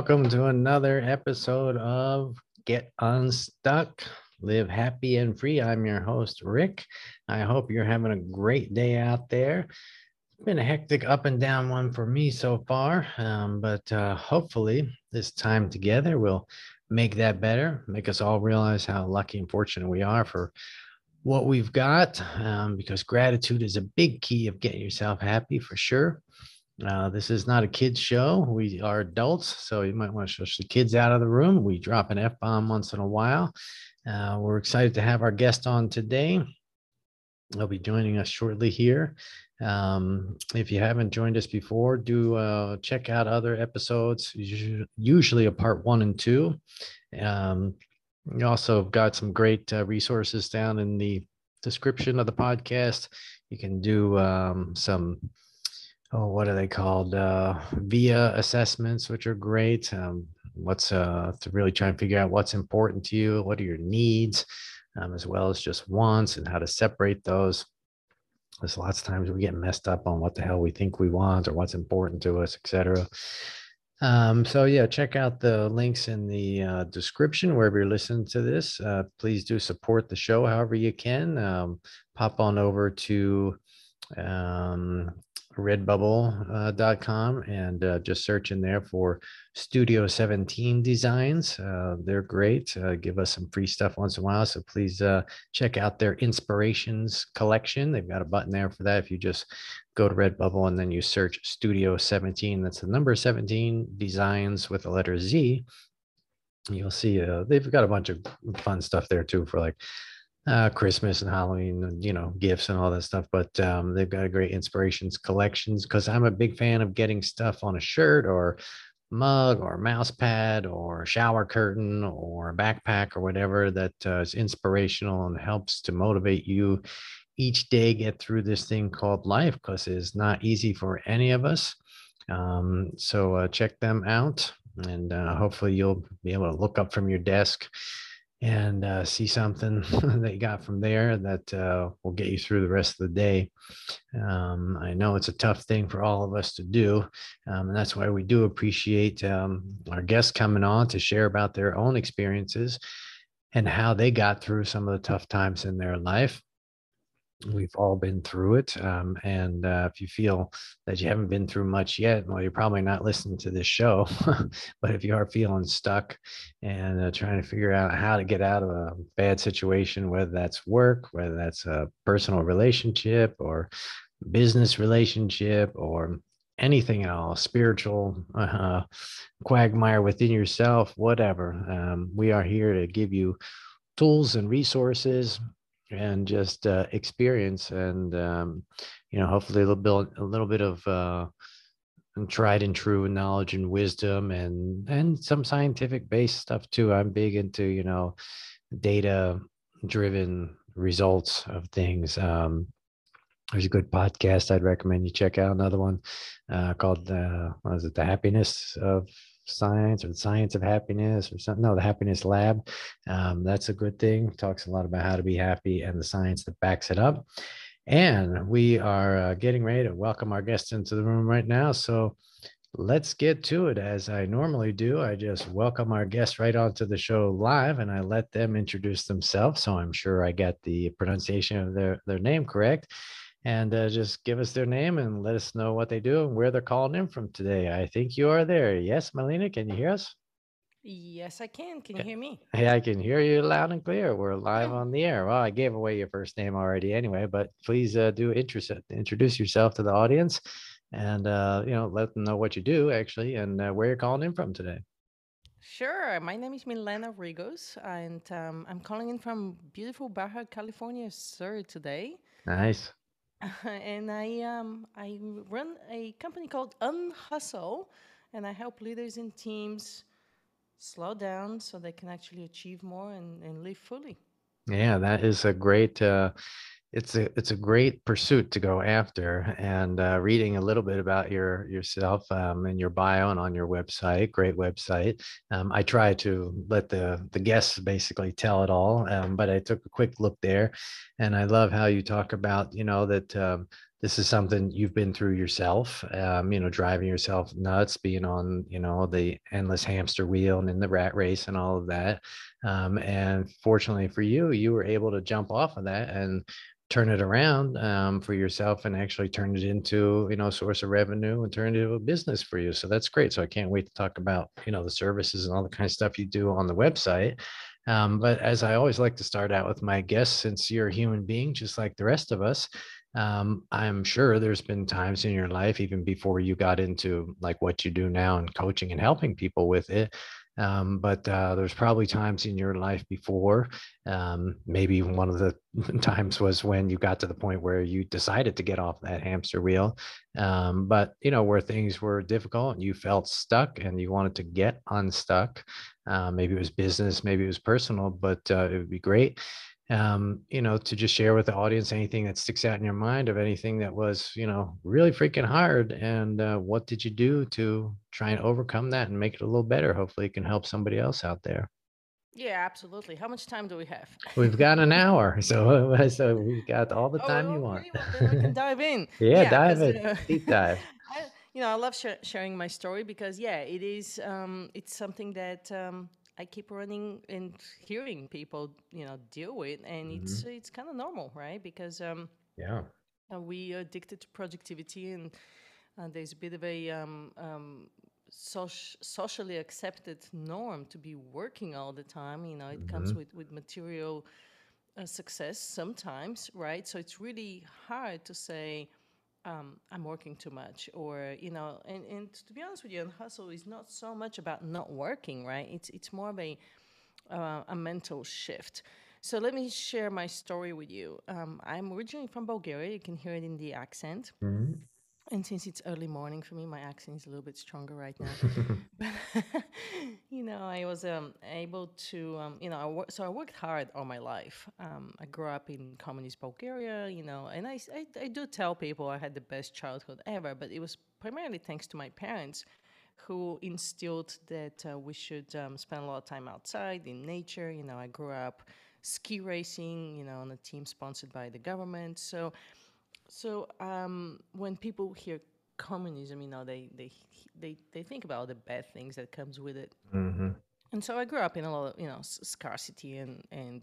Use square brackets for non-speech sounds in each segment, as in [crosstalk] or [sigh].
welcome to another episode of Get Unstuck, Live Happy and Free. I'm your host, Rick. I hope you're having a great day out there. It's been a hectic up and down one for me so far, um, but uh, hopefully, this time together will make that better, make us all realize how lucky and fortunate we are for what we've got, um, because gratitude is a big key of getting yourself happy for sure. Uh, this is not a kids show. We are adults, so you might want to shush the kids out of the room. We drop an F bomb once in a while. Uh, we're excited to have our guest on today. They'll be joining us shortly here. Um, if you haven't joined us before, do uh, check out other episodes, usually a part one and two. Um, we also got some great uh, resources down in the description of the podcast. You can do um, some oh, what are they called? Uh, VIA assessments, which are great. Um, what's uh, to really try and figure out what's important to you, what are your needs, um, as well as just wants and how to separate those. There's lots of times we get messed up on what the hell we think we want or what's important to us, etc. Um, so yeah, check out the links in the uh, description wherever you're listening to this. Uh, please do support the show however you can. Um, pop on over to um, redbubble.com uh, and uh, just search in there for Studio 17 designs. Uh, they're great. Give us some free stuff once in a while. So please check out their inspirations collection. They've got a button there for that. If you just go to Redbubble and then you search Studio 17, that's the number 17 designs with the letter Z. You'll see uh, they've got a bunch of fun stuff there too for like uh, Christmas and Halloween, and, you know, gifts and all that stuff. But um, they've got a great inspirations collections because I'm a big fan of getting stuff on a shirt or mug or mouse pad or shower curtain or backpack or whatever that uh, is inspirational and helps to motivate you each day get through this thing called life because it's not easy for any of us. Um, so uh, check them out and uh, hopefully you'll be able to look up from your desk and uh, see something [laughs] that you got from there that uh, will get you through the rest of the day. Um, I know it's a tough thing for all of us to do, um, and that's why we do appreciate um, our guests coming on to share about their own experiences and how they got through some of the tough times in their life we've all been through it. Um, and uh, if you feel that you haven't been through much yet, well, you're probably not listening to this show. [laughs] but if you are feeling stuck and uh, trying to figure out how to get out of a bad situation, whether that's work, whether that's a personal relationship or business relationship or anything at all, spiritual [laughs] uh, quagmire within yourself, whatever, um, we are here to give you tools and resources and just uh, experience and um, you know hopefully a little bit a little bit of uh, tried and true knowledge and wisdom and and some scientific based stuff too. I'm big into you know data driven results of things. Um, there's a good podcast i'd recommend you check out another one uh, called uh, what is it? The happiness of science or the science of happiness or something. No, the happiness lab. Um, that's a good thing. Talks a lot about how to be happy and the science that backs it up. And we are uh, getting ready to welcome our guests into the room right now. So let's get to it as I normally do. I just welcome our guests right onto the show live and I let them introduce themselves. So I'm sure I got the pronunciation of their, their name correct and uh, just give us their name and let us know what they do and where they're calling in from today. I think you are there. Yes, Melina, can you hear us? Yes, I can. Can you hear me? [laughs] Hey, I can hear you loud and clear. We're live on the air. Well, I gave away your first name already anyway, but please uh, do interest, introduce yourself to the audience and, uh, you know, let them know what you do actually and uh, where you're calling in from today. Sure. My name is Milena Regos, and um, I'm calling in from beautiful Baja California, sir, today. Nice. [laughs] and I um, I run a company called Unhustle, and I help leaders and teams slow down so they can actually achieve more and, and live fully. Yeah, that is a great uh, it's a it's a great pursuit to go after and uh, reading a little bit about your yourself um, and your bio and on your website great website. Um, i try to let the the guests basically tell it all um, but i took a quick look there and i love how you talk about you know that um, this is something you've been through yourself um, you know driving yourself nuts being on you know the endless hamster wheel and in the rat race and all of that. Um, and fortunately for you you were able to jump off of that and turn it around um, for yourself and actually turn it into you know a source of revenue and turn it into a business for you so that's great so i can't wait to talk about you know the services and all the kind of stuff you do on the website um, but as i always like to start out with my guests since you're a human being just like the rest of us um, I'm sure there's been times in your life, even before you got into like what you do now and coaching and helping people with it. Um, but uh, there's probably times in your life before. Um, maybe one of the [laughs] times was when you got to the point where you decided to get off that hamster wheel. Um, but you know where things were difficult and you felt stuck and you wanted to get unstuck. Uh, maybe it was business, maybe it was personal, but uh, it would be great um, you know, to just share with the audience anything that sticks out in your mind of anything that was, you know, really freaking hard. And uh, what did you do to try and overcome that and make it a little better? Hopefully, it can help somebody else out there. Yeah, absolutely. How much time do we have? We've got an hour, [laughs] so so we've got all the Oh, time you okay, want. well, we can dive in. [laughs] yeah, Yeah, dive in, uh, deep dive. [laughs] I, you know, I love sh- sharing my story because yeah, it is. Um, it's something that um, I keep running and hearing people, you know, deal with, and it's hmm it's kind of normal, right? Because um, Yeah. uh, we are addicted to productivity, and uh, there's a bit of a um, um, soc- socially accepted norm to be working all the time. You know, it comes hmm with with material uh, success sometimes, right? So it's really hard to say um, I'm working too much, or you know, and, and to be honest with you, Unhustle is not so much about not working, right? It's it's more of a uh, a mental shift. So let me share my story with you. Um, I'm originally from Bulgaria. You can hear it in the accent. hmm And since it's early morning for me, my accent is a little bit stronger right now. [laughs] But [laughs] you know, I was um, able to, um, you know, I wor- so I worked hard all my life. Um, I grew up in communist Bulgaria, you know, and I, I do tell people I had the best childhood ever, but it was primarily thanks to my parents who instilled that uh, we should um, spend a lot of time outside in nature. You know, I grew up ski racing, you know, on a team sponsored by the government. So so um, when people hear communism, you know, they, they they they think about the bad things that comes with it. hmm And so I grew up in a lot of you know s- scarcity and and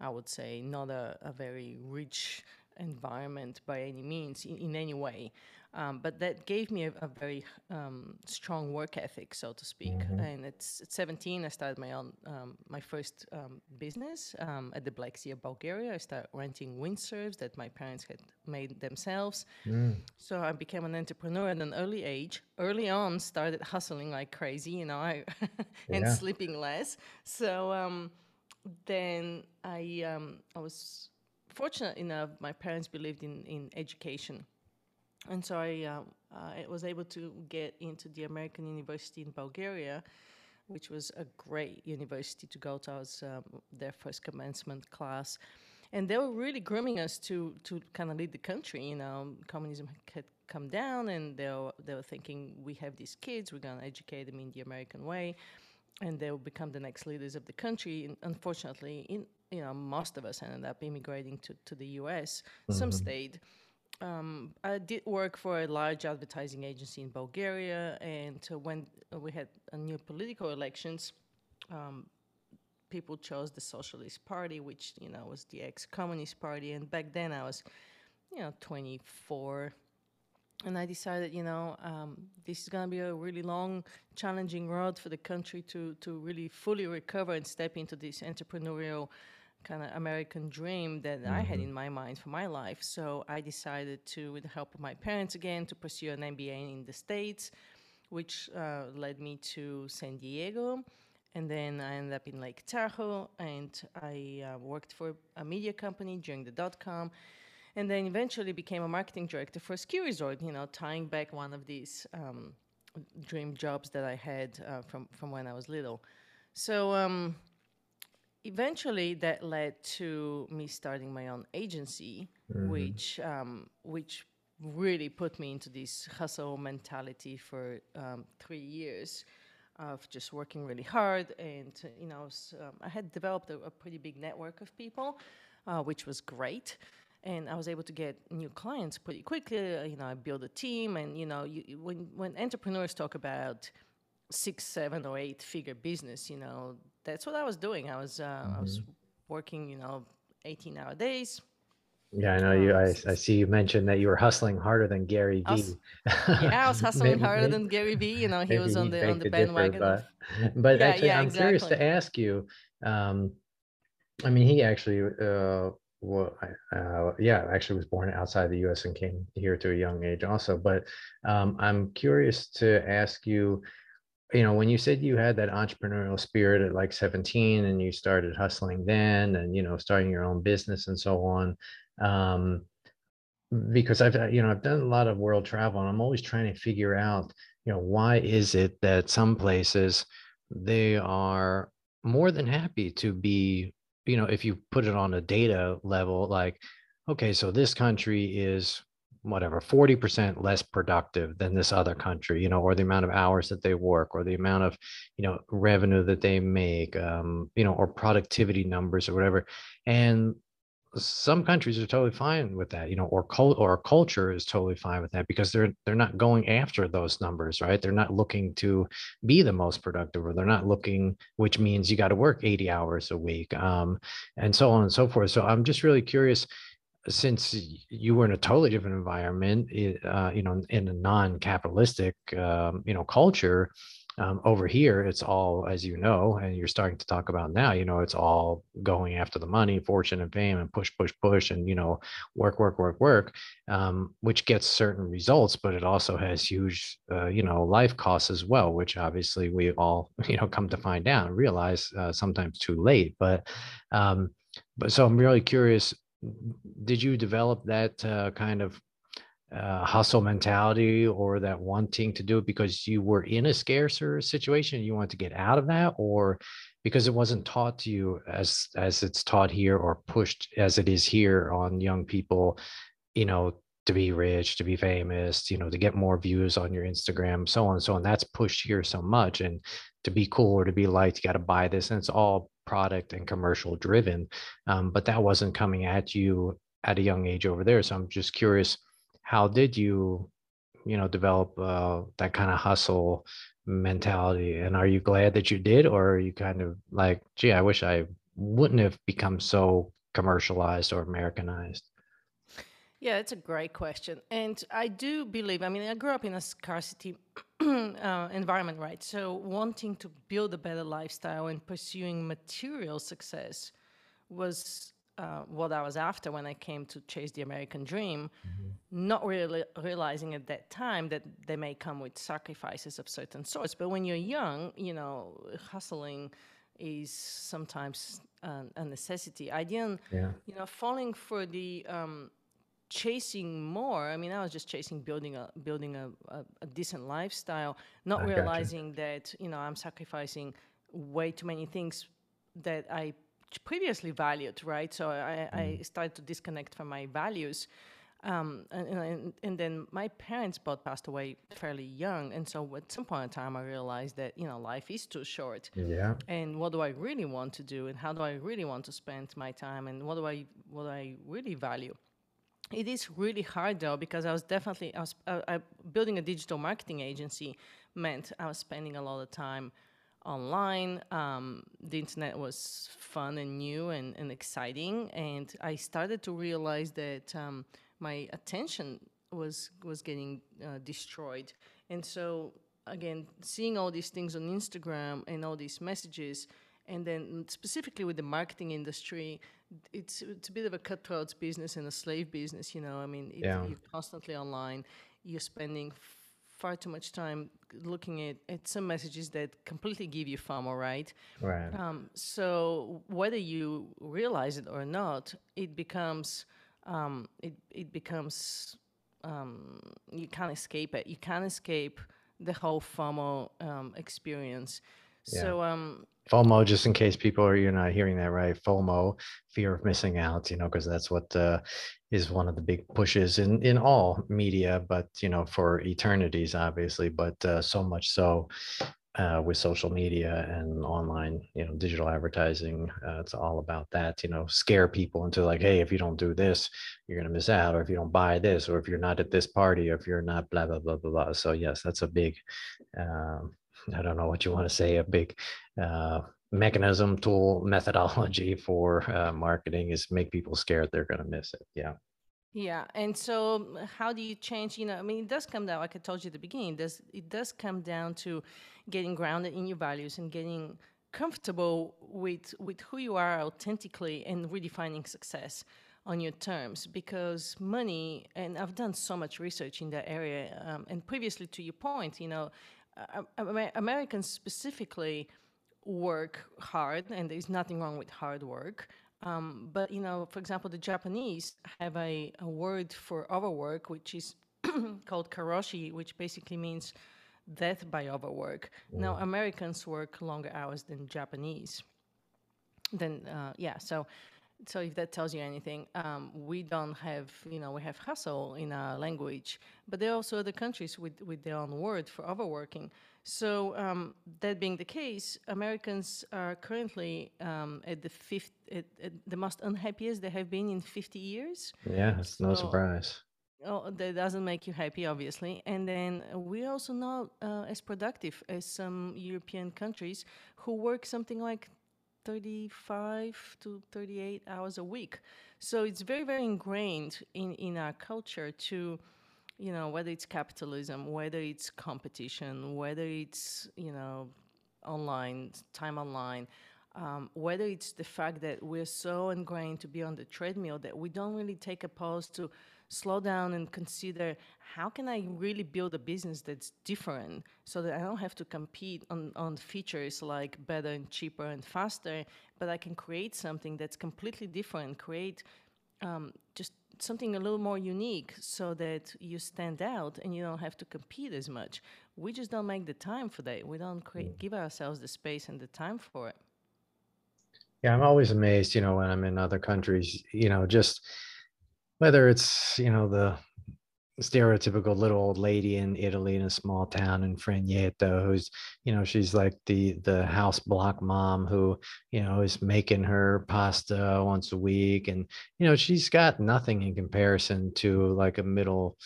I would say not a, a very rich environment by any means in, in any way. Um, but that gave me a, a very um, strong work ethic, so to speak. hmm And it's, at 17, I started my own, um, my first um, business um, at the Black Sea of Bulgaria. I started renting windsurfs that my parents had made themselves. mm So I became an entrepreneur at an early age. Early on, started hustling like crazy, you know, I [laughs] and Yeah. sleeping less. So um, then I um, I was fortunate enough. My parents believed in in education, and so I uh, I was able to get into the American University in Bulgaria, which was a great university to go to. I was um, their first commencement class, and they were really grooming us to to kind of lead the country. You know, communism had come down, and they were, they were thinking we have these kids, we're going to educate them in the American way, and they will become the next leaders of the country. And unfortunately, in you know, most of us ended up immigrating to, to the U.S. Some hmm stayed. Um, I did work for a large advertising agency in Bulgaria, and uh, when we had new political elections, um, people chose the Socialist Party, which you know was the ex-communist party. And back then, I was, you know, 24, and I decided, you know, um, this is going to be a really long, challenging road for the country to to really fully recover and step into this entrepreneurial kind of American dream that I had hmm in my mind for my life. So I decided to, with the help of my parents again, to pursue an MBA in the States, which uh, led me to San Diego. And then I ended up in Lake Tahoe, and I uh, worked for a media company during the dot com, and then eventually became a marketing director for a ski resort. You know, tying back one of these um, dream jobs that I had uh, from from when I was little. So um, eventually that led to me starting my own agency hmm which um, which really put me into this hustle mentality for um, three years of just working really hard and you know um, i had developed a, a pretty big network of people uh, which was great and I was able to get new clients pretty quickly. Uh, you know, I built a team, and you know, you, when when entrepreneurs talk about six, seven, or eight figure business, you know, that's what I was doing. I was uh, mm-hmm. I was working, you know, eighteen hour days. Yeah, I know you. I, I see you mentioned that you were hustling harder than Gary Vee. Was, yeah, I was [laughs] hustling maybe, harder than Gary Vee. You know, he was on the on the bandwagon. Differ, but, but yeah, actually, yeah, I'm exactly. curious to ask you. Um, I mean, he actually uh, well, uh, yeah, actually was born outside the U.S. and came here to a young age also. But um, I'm curious to ask you, you know, when you said you had that entrepreneurial spirit at like 17 and you started hustling then, and you know, starting your own business and so on, um, because I've you know I've done a lot of world travel and I'm always trying to figure out, you know, why is it that some places they are more than happy to be you know, if you put it on a data level, like, okay, so this country is whatever 40% less productive than this other country you know or the amount of hours that they work or the amount of you know revenue that they make um, you know or productivity numbers or whatever and some countries are totally fine with that, you know, or cult or culture is totally fine with that because they're they're not going after those numbers, right? They're not looking to be the most productive, or they're not looking, which means you got to work 80 hours a week, um, and so on and so forth. So I'm just really curious, since you were in a totally different environment, uh, you know, in a non-capitalistic, um, you know, culture um, over here, it's all, as you know, and you're starting to talk about now, you know, it's all going after the money, fortune, and fame, and push, push, push, and, you know, work, work, work, work, um, which gets certain results, but it also has huge, uh, you know, life costs as well, which obviously we all, [laughs] you know, come to find out and realize uh, sometimes too late. But, um, but so I'm really curious did you develop that uh, kind of uh, hustle mentality or that wanting to do it because you were in a scarcer situation you want to get out of that? Or because it wasn't taught to you as as it's taught here or pushed as it is here on young people you know to be rich to be famous you know to get more views on your instagram so on and so on that's pushed here so much and to be cool or to be liked you got to buy this and it's all product and commercial driven um, but that wasn't coming at you at a young age over there so i'm just curious how did you you know develop uh, that kind of hustle mentality and are you glad that you did or are you kind of like gee i wish i wouldn't have become so commercialized or americanized yeah it's a great question and i do believe i mean i grew up in a scarcity [clears throat] uh, environment right so wanting to build a better lifestyle and pursuing material success was uh, what I was after when I came to chase the American dream, mm-hmm. not really realizing at that time that they may come with sacrifices of certain sorts. But when you're young, you know, hustling is sometimes uh, a necessity. I didn't, yeah. you know, falling for the um, chasing more. I mean, I was just chasing building a building a, a, a decent lifestyle, not I realizing that you know I'm sacrificing way too many things that I previously valued, right? So I, I mm. started to disconnect from my values. Um, and, and, and, then my parents both passed away fairly young, and so at some point in time, I realized that you know life is too short. Yeah. And what do I really want to do, and how do I really want to spend my time, and what do I what do I really value? It is really hard though because I was definitely I was uh, I, building a digital marketing agency meant I was spending a lot of time online. Um, the internet was fun and new and, and exciting, and I started to realize that um, my attention was was getting uh, destroyed. And so again, seeing all these things on Instagram and all these messages, and then specifically with the marketing industry, it's it's a bit of a cutthroat business and a slave business. You know, I mean, yeah. you're constantly online. You're spending far too much time looking at, at some messages that completely give you FOMO, right? Right. Um, so whether you realize it or not, it becomes um, it it becomes um, you can't escape it. You can't escape the whole FOMO um, experience. Yeah. So um, FOMO, just in case people are you're not hearing that right, FOMO, fear of missing out, you know, because that's what uh, is one of the big pushes in in all media, but you know, for eternities, obviously, but uh, so much so uh, with social media and online, you know, digital advertising. Uh, it's all about that, you know, scare people into like, hey, if you don't do this, you're to miss out, or if you don't buy this, or if you're not at this party, or if you're not blah, blah, blah, blah, blah. So, yes, that's a big, um, I don't know what you want to say, a big uh, mechanism, tool, [laughs] methodology for uh, marketing is make people scared they're going to miss it. Yeah. Yeah, and so how do you change? You know, I mean, it does come down, like I told you at the beginning, it does, it does come down to getting grounded in your values and getting comfortable with with who you are authentically and redefining success on your terms because money and i've done so much research in that area um, and previously to your point you know americans specifically work hard and there's nothing wrong with hard work um, but you know for example the japanese have a, a word for overwork which is [clears throat] called karoshi which basically means death by overwork. Now Americans work longer hours than Japanese. Then uh, yeah, so so if that tells you anything, um, we don't have you know we have hustle in our language, but there are also other countries with with their own word for overworking. So um, that being the case, Americans are currently um, at the fifth, at, at the most unhappiest they have been in 50 years. Yeah, it's so, no surprise oh, that doesn't make you happy, obviously. And then we're also not uh, as productive as some European countries who work something like 35 to 38 hours a week. So it's very, very ingrained in, in our culture to, you know, whether it's capitalism, whether it's competition, whether it's, you know, online, time online, um, whether it's the fact that we're so ingrained to be on the treadmill that we don't really take a pause to slow down and consider how can I really build a business that's different so that I don't have to compete on, on features like better and cheaper and faster, but I can create something that's completely different, create um, just something a little more unique so that you stand out and you don't have to compete as much. We just don't make the time for that. We don't create, mm. give ourselves the space and the time for it. Yeah, I'm always amazed, you know, when I'm in other countries, you know, just whether it's you know the stereotypical little old lady in Italy in a small town in Fragneto who's you know she's like the the house block mom who you know is making her pasta once a week. And you know she's got nothing in comparison to like a middle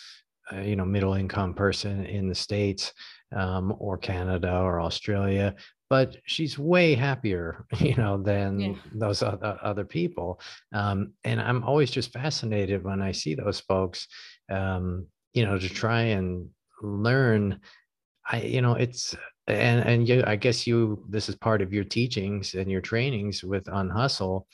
uh, you know middle income person in the states um, or Canada or Australia but she's way happier, [laughs] you know, than yeah. those other, other people. Um, and I'm always just fascinated when I see those folks, um, you know, to try and learn. I, you know, it's and and you, I guess you this is part of your teachings and your trainings with Unhustle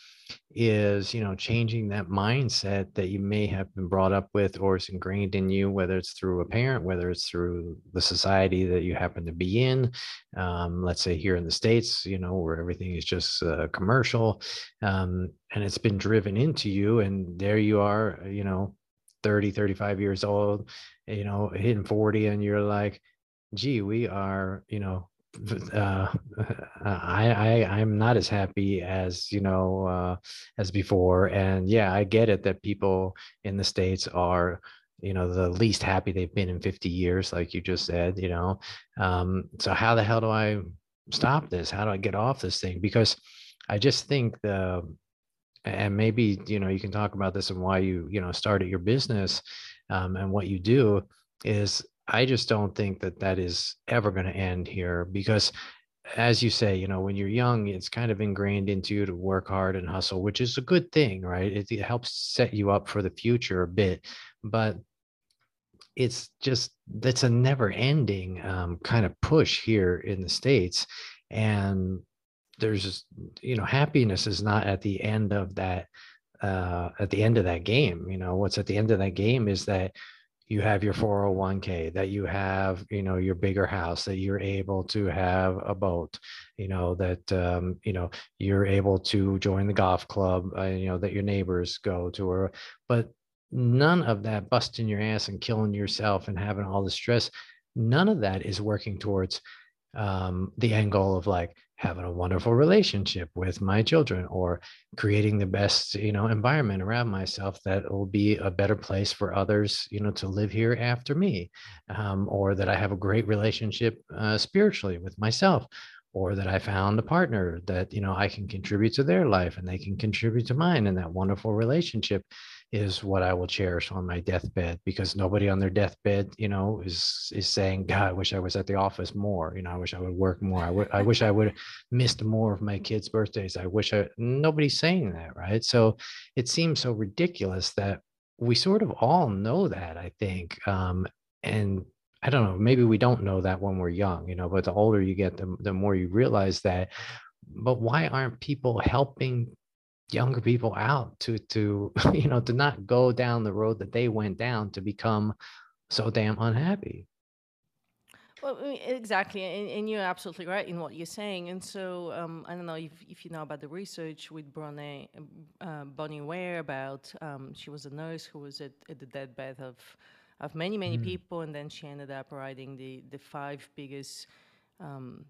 is you know changing that mindset that you may have been brought up with or is ingrained in you whether it's through a parent whether it's through the society that you happen to be in. Um, let's say here in the states you know where everything is just uh, commercial um, and it's been driven into you and there you are you know 30 35 years old you know hitting 40 and you're like gee we are you know uh, [laughs] I, I I'm not as happy as you know uh, as before, and yeah, I get it that people in the states are you know the least happy they've been in 50 years, like you just said. You know, um, so how the hell do I stop this? How do I get off this thing? Because I just think the and maybe you know you can talk about this and why you you know started your business um, and what you do is I just don't think that that is ever going to end here because as you say, you know, when you're young, it's kind of ingrained into you to work hard and hustle, which is a good thing, right? It, it helps set you up for the future a bit, but it's just that's a never ending um, kind of push here in the States. And there's you know, happiness is not at the end of that, uh, at the end of that game. You know, what's at the end of that game is that you have your 401k that you have you know your bigger house that you're able to have a boat you know that um, you know you're able to join the golf club uh, you know that your neighbors go to or but none of that busting your ass and killing yourself and having all the stress none of that is working towards um, the end goal of like having a wonderful relationship with my children or creating the best you know environment around myself that will be a better place for others you know to live here after me um, or that i have a great relationship uh, spiritually with myself or that I found a partner that you know I can contribute to their life and they can contribute to mine and that wonderful relationship is what I will cherish on my deathbed because nobody on their deathbed you know is is saying god I wish I was at the office more. You know I wish I would work more. I, w- I wish I would have missed more of my kids birthdays. I wish I nobody's saying that right? So it seems so ridiculous that we sort of all know that I think um and I don't know, maybe we don't know that when we're young, you know, but the older you get, the, the more you realize that. But why aren't people helping younger people out to to [laughs] you know to not go down the road that they went down to become so damn unhappy? Well, exactly, and, and you're absolutely right in what you're saying. And so, um, I don't know if, if you know about the research with Bronnie, uh, Bonnie Ware about um, she was a nurse who was at, at the deathbed of of many many Mm. people, and then she ended up writing the the five biggest um,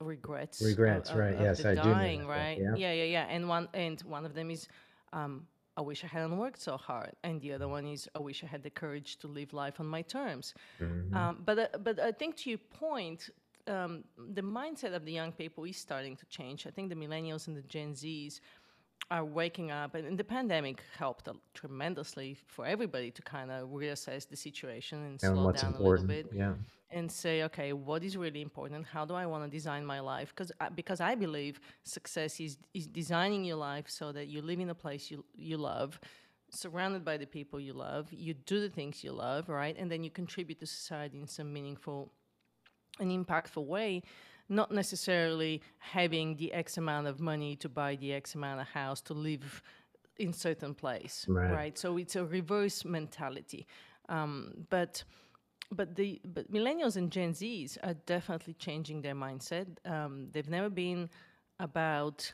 regrets. Regrets, of, right, of yes, the I do dying, book, right? yeah. yeah, yeah, yeah. And one and one of them is. Um, I wish I hadn't worked so hard, and the other one is I wish I had the courage to live life on my terms. Mhm. Um, but uh, but I think to your point, um, the mindset of the young people is starting to change. I think the millennials and the Gen Zs are waking up, and, and the pandemic helped tremendously for everybody to kind of reassess the situation and and slow down a important little bit yeah and say, okay, what is really important? How do I want to design my life? Because because I believe success is is designing your life so that you live in a place you you love, surrounded by the people you love, you do the things you love, right, and then you contribute to society in some meaningful an impactful way, not necessarily having the X amount of money to buy the X amount of house to live in certain place, Right. right? So it's a reverse mentality. Um, but but the but millennials and Gen Zs are definitely changing their mindset. Um, they've never been about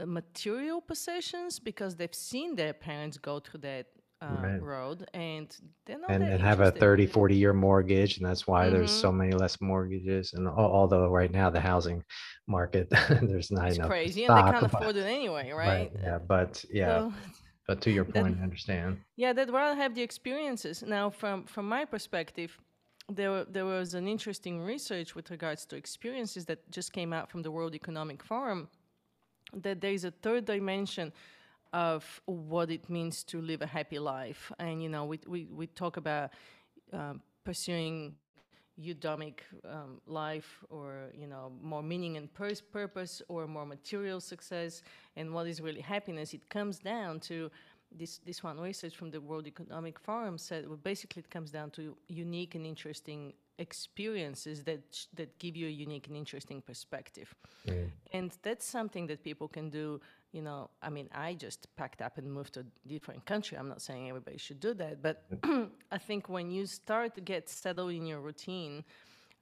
uh, material possessions because they've seen their parents go through that uh, Right. road and they're not and, and have a interested. 30 40 year mortgage and that's why there's Mm-hmm. so many less mortgages and although right now the housing market [laughs] there's not It's enough crazy, and they stock, can't but- afford it anyway, [laughs] right right? yeah but yeah So, but to your [laughs] point i understand yeah, they'd rather have the experiences. Now, from from my perspective, there there was an interesting research with regards to experiences that just came out from the World Economic Forum. That there is a third dimension of what it means to live a happy life, and you know, we we we talk about um, pursuing eudaimic um, life or you know more meaning and pers- purpose or more material success and what is really happiness it comes down to this this one research from the world economic forum said well, basically it comes down to unique and interesting experiences that sh- that give you a unique and interesting perspective. Mm. and that's something that people can do you know i mean i just packed up and moved to a different country. I'm not saying everybody should do that but [clears throat] i think when you start to get settled in your routine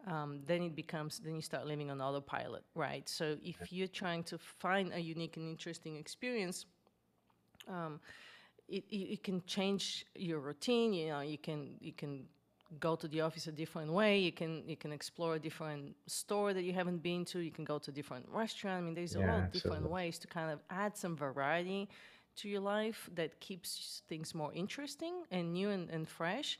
um, then it becomes then you start living on autopilot right? So if you're trying to find a unique and interesting experience um, it, it can change your routine you know you can you can go to the office a different way you can you can explore a different store that you haven't been to you can go to a different restaurant. I mean there's a lot Yeah, of different absolutely. ways to kind of add some variety to your life that keeps things more interesting and new and, and fresh.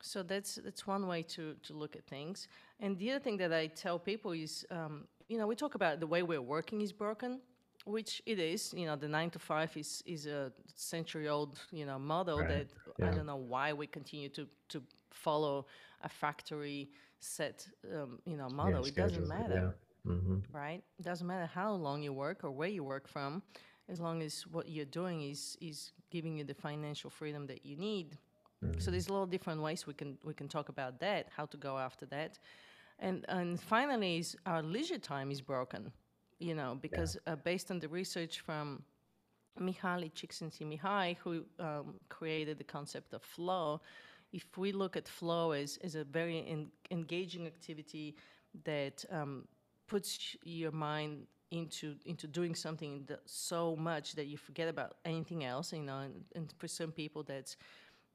So that's that's one way to to look at things. And the other thing that i tell people is um, you know we talk about the way we're working is broken which it is you know the nine to five is is a century old you know model Right, that i don't know why we continue to to follow a factory set um, you know model it doesn't matter yeah. hmm right? It doesn't matter how long you work or where you work from, as long as what you're doing is is giving you the financial freedom that you need. So there's a lot of different ways we can we can talk about that, how to go after that, and and finally is our leisure time is broken, you know, because uh, based on the research from Mihaly Csikszentmihalyi, who um, created the concept of flow, if we look at flow as, as a very en- engaging activity that um, puts your mind into into doing something so much that you forget about anything else, you know, and, and for some people that's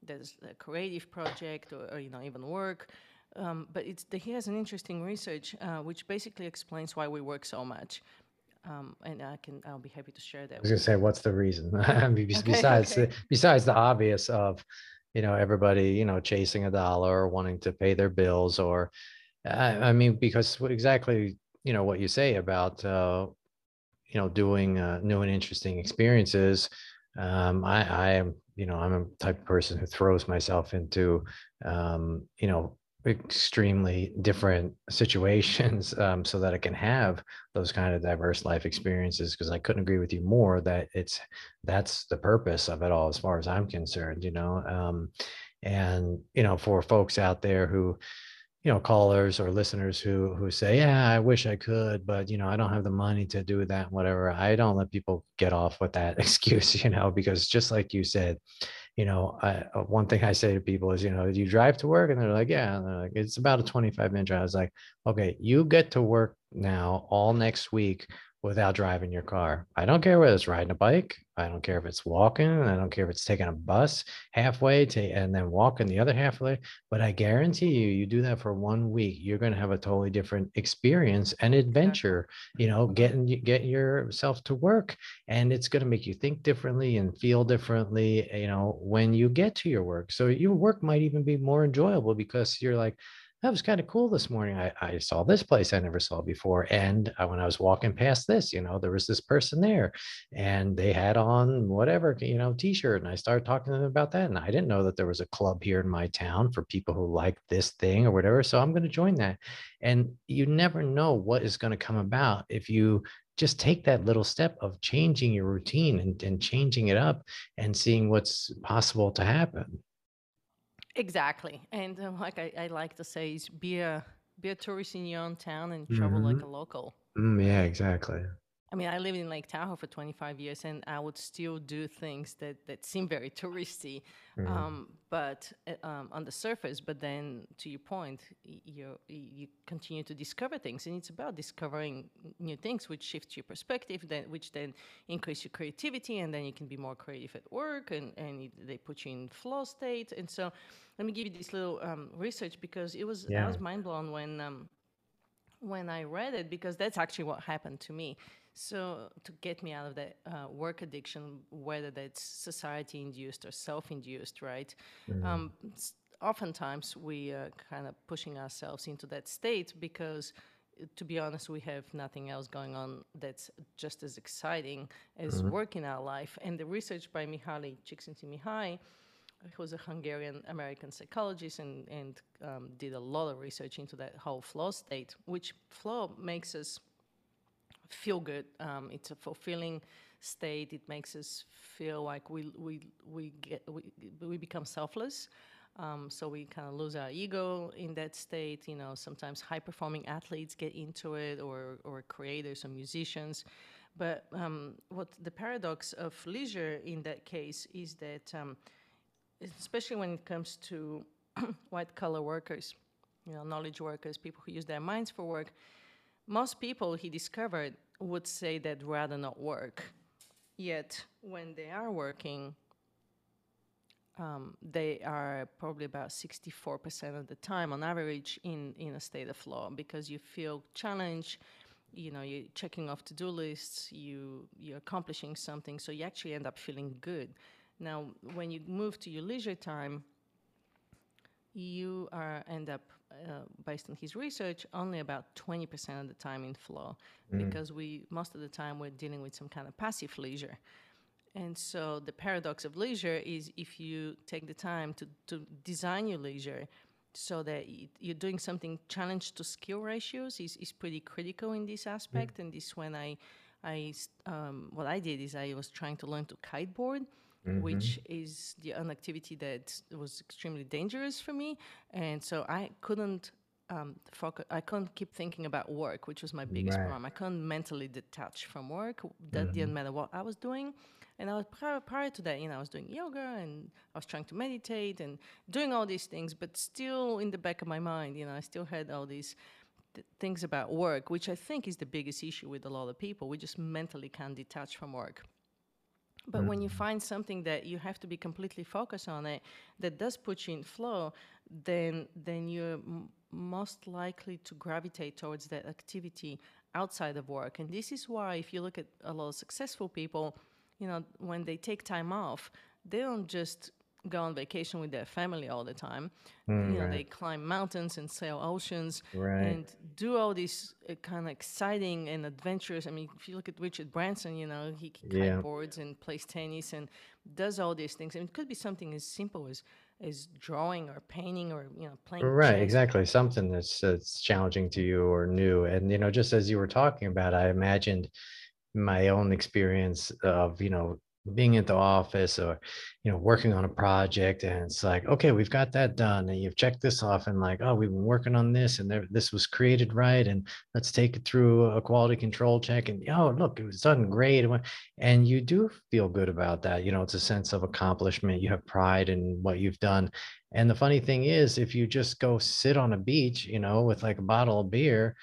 that's a creative project or, or you know even work Um, but it's the, he has an interesting research uh, which basically explains why we work so much. Um, and I can I'll be happy to share that. I was gonna say, what's the reason? [laughs] I mean, Okay, besides okay. the, besides the obvious of, you know, everybody, you know, chasing a dollar or wanting to pay their bills or, I, I mean, because exactly, you know, what you say about, uh, you know, doing uh, new and interesting experiences. Um, I, I am, you know, I'm a type of person who throws myself into, um, you know, extremely different situations [laughs] um, so that I can have those kind of diverse life experiences. Because I couldn't agree with you more that it's that's the purpose of it all, as far as I'm concerned. You know, um, and you know, for folks out there who you know callers or listeners who who say yeah i wish i could but you know i don't have the money to do that whatever i don't let people get off with that [laughs] excuse you know because just like you said you know I, uh, one thing i say to people is you know you drive to work? And they're like yeah. And they're like it's about a 25 minute drive. I was like okay you get to work now all next week without driving your car i don't care whether it's riding a bike i don't care if it's walking i don't care if it's taking a bus halfway to and then walking the other halfway but I guarantee you, you do that for one week, you're going to have a totally different experience and adventure. You know, getting getting yourself to work, and it's going to make you think differently and feel differently. You know, when you get to your work, so your work might even be more enjoyable because you're like, that was kind of cool this morning. I, I saw this place I never saw before. And uh, when I was walking past this, you know, there was this person there and they had on whatever, you know, t-shirt. And I started talking to them about that. And I didn't know that there was a club here in my town for people who like this thing or whatever. So I'm going to join that. And you never know what is going to come about if you just take that little step of changing your routine and, and changing it up and seeing what's possible to happen. Exactly. And uh, like I, I like to say is be a be a tourist in your own town and travel like a local. Mm, yeah, exactly. I mean, I lived in Lake Tahoe for 25 years, and I would still do things that, that seem very [laughs] touristy, Mm. um, but uh, um, on the surface. But then, to your point, you you continue to discover things, and it's about discovering new things, which shift your perspective, then which then increase your creativity, and then you can be more creative at work, and and it, they put you in flow state. And so, let me give you this little um, research because it was I was mind blown when. Um, when I read it because that's actually what happened to me. So to get me out of that uh, work addiction, whether that's society induced or self induced, right? Um, s- oftentimes we are kind of pushing ourselves into that state because. uh, To be honest, we have nothing else going on that's just as exciting as work in our life. And the research by Mihaly Csikszentmihalyi who's a Hungarian American psychologist and, and um, did a lot of research into that whole flow state, which flow makes us feel good. Um, it's a fulfilling state. It makes us feel like we, we, we, get, we, we become selfless. Um, so we kind of lose our ego in that state. You know, sometimes high performing athletes get into it, or, or creators or musicians. But um, what the paradox of leisure in that case is that um, especially when it comes to [clears throat] white collar workers, you know, knowledge workers, people who use their minds for work, most people he discovered would say they'd rather not work. Yet when they are working, um, they are probably about 64% of the time on average in, in a state of flow because you feel challenged, you know, you're checking off to-do lists, you, you're accomplishing something, so you actually end up feeling good. Now, when you move to your leisure time, you are end up, uh, based on his research, only about 20% of the time in flow because we most of the time we're dealing with some kind of passive leisure. And so the paradox of leisure is if you take the time to, to design your leisure so that you're doing something challenge to skill ratios is, is pretty critical in this aspect. And this when I, um, what I did is I was trying to learn to kiteboard, which is the an activity that was extremely dangerous for me. And so I couldn't um, focus, I couldn't keep thinking about work, which was my biggest Right. problem. I couldn't mentally detach from work. That didn't matter what I was doing. And I was prior, prior to that, you know, I was doing yoga and I was trying to meditate and doing all these things, but still in the back of my mind, you know, I still had all these th- things about work, which I think is the biggest issue with a lot of people. We just mentally can't detach from work. But when you Mhm. find something that you have to be completely focused on it, that does put you in flow, then then you're m- most likely to gravitate towards that activity outside of work. And this is why, if you look at a lot of successful people, you know, when they take time off, they don't just go on vacation with their family all the time. Mm, You know, right. they climb mountains and sail oceans Right. and do all these uh, kind of exciting and adventurous. I mean, if you look at Richard Branson, you know, he Yeah. kiteboards and plays tennis and does all these things. And it could be something as simple as as drawing or painting or you know playing Right, exactly. Something that's that's challenging to you or new. And you know, just as you were talking about, I imagined my own experience of, you know, being at the office or, you know, working on a project and it's like, okay, we've got that done and you've checked this off and like, oh, we've been working on this and there, this was created right and let's take it through a quality control check and oh, look, it was done great. And you do feel good about that. You know, it's a sense of accomplishment. You have pride in what you've done. And the funny thing is, if you just go sit on a beach, you know, with like a bottle of beer,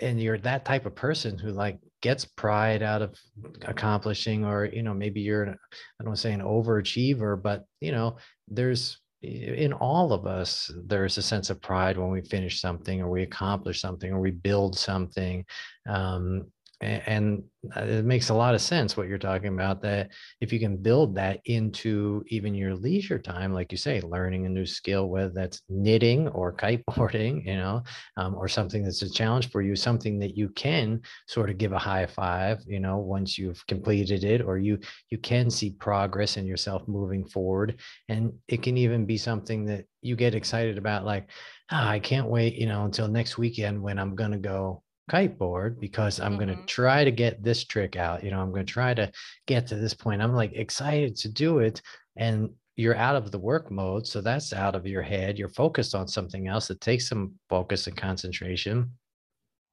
and you're that type of person who like gets pride out of accomplishing, or you know, maybe you're i don't want to say an overachiever, but you know, there's in all of us, there's a sense of pride when we finish something, or we accomplish something, or we build something. Um, and uh, it makes a lot of sense what you're talking about that if you can build that into even your leisure time like you say learning a new skill whether that's knitting or [laughs] kiteboarding you know um, or something that's a challenge for you something that you can sort of give a high five you know once you've completed it or you you can see progress in yourself moving forward. And it can even be something that you get excited about like "Ah, i can't wait you know until next weekend when i'm going to go kiteboard because i'm going to try to get this trick out you know i'm going to try to get to this point i'm like excited to do it and you're out of the work mode so that's out of your head you're focused on something else that takes some focus and concentration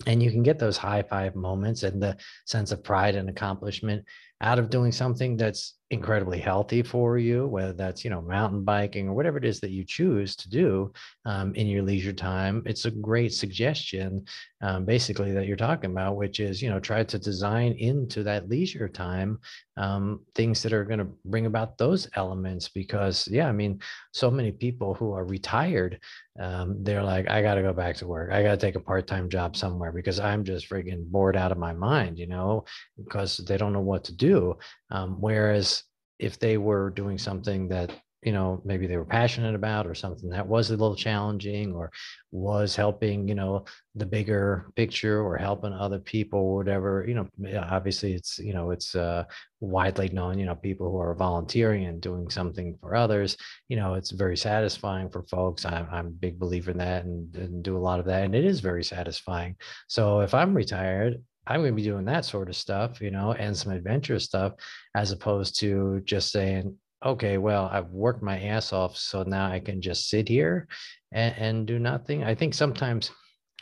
and you can get those high five moments and the sense of pride and accomplishment out of doing something that's incredibly healthy for you whether that's you know mountain biking or whatever it is that you choose to do um, in your leisure time it's a great suggestion um, basically that you're talking about which is you know try to design into that leisure time um, things that are going to bring about those elements because yeah i mean so many people who are retired um, they're like, I got to go back to work. I got to take a part time job somewhere because I'm just freaking bored out of my mind, you know, because they don't know what to do. Um, whereas if they were doing something that, you know, maybe they were passionate about or something that was a little challenging or was helping, you know, the bigger picture or helping other people or whatever, you know, obviously it's, you know, it's uh, widely known, you know, people who are volunteering and doing something for others you know, it's very satisfying for folks. I'm, I'm a big believer in that and, and do a lot of that. And it is very satisfying. So if I'm retired, I'm going to be doing that sort of stuff, you know, and some adventurous stuff, as opposed to just saying, okay, well, I've worked my ass off. So now I can just sit here and, and do nothing. I think sometimes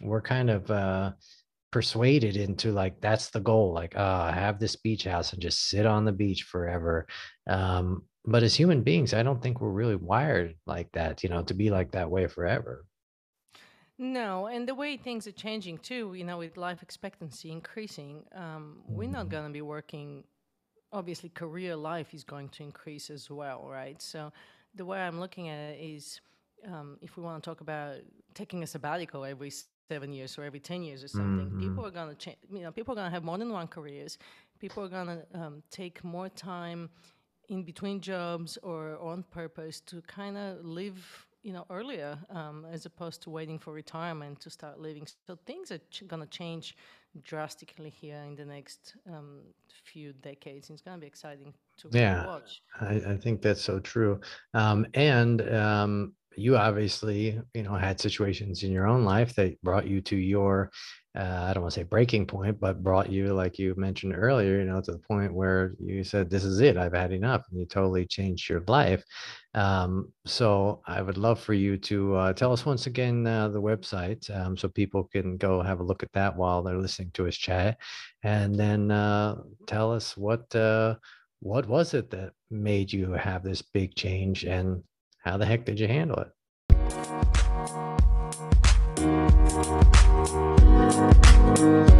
we're kind of, uh, persuaded into like that's the goal like uh have this beach house and just sit on the beach forever um but as human beings i don't think we're really wired like that you know to be like that way forever No, and the way things are changing too, you know, with life expectancy increasing, um, we're not Mhm. going to be working. Obviously, career life is going to increase as well, right? So, the way I'm looking at it is um, if we want to talk about taking a sabbatical every seven years or every 10 years or something, Mhm. people are going to change, you know, people are going to have more than one careers. People are going to um, take more time in between jobs or on purpose to kind of live you know earlier um, as opposed to waiting for retirement to start living so things are ch- going to change drastically here in the next um, few decades it's going to be exciting to Yeah. watch I, I think that's so true. Um, and um, you obviously, you know, had situations in your own life that brought you to your, uh, I don't want to say breaking point, but brought you, like you mentioned earlier, you know, to the point where you said, "This is it. I've had enough," and you totally changed your life. Um, so I would love for you to uh, tell us once again uh, the website, um, so people can go have a look at that while they're listening to us chat, and then uh, tell us what. Uh, what was it that made you have this big change and how the heck did you handle it? Thank you.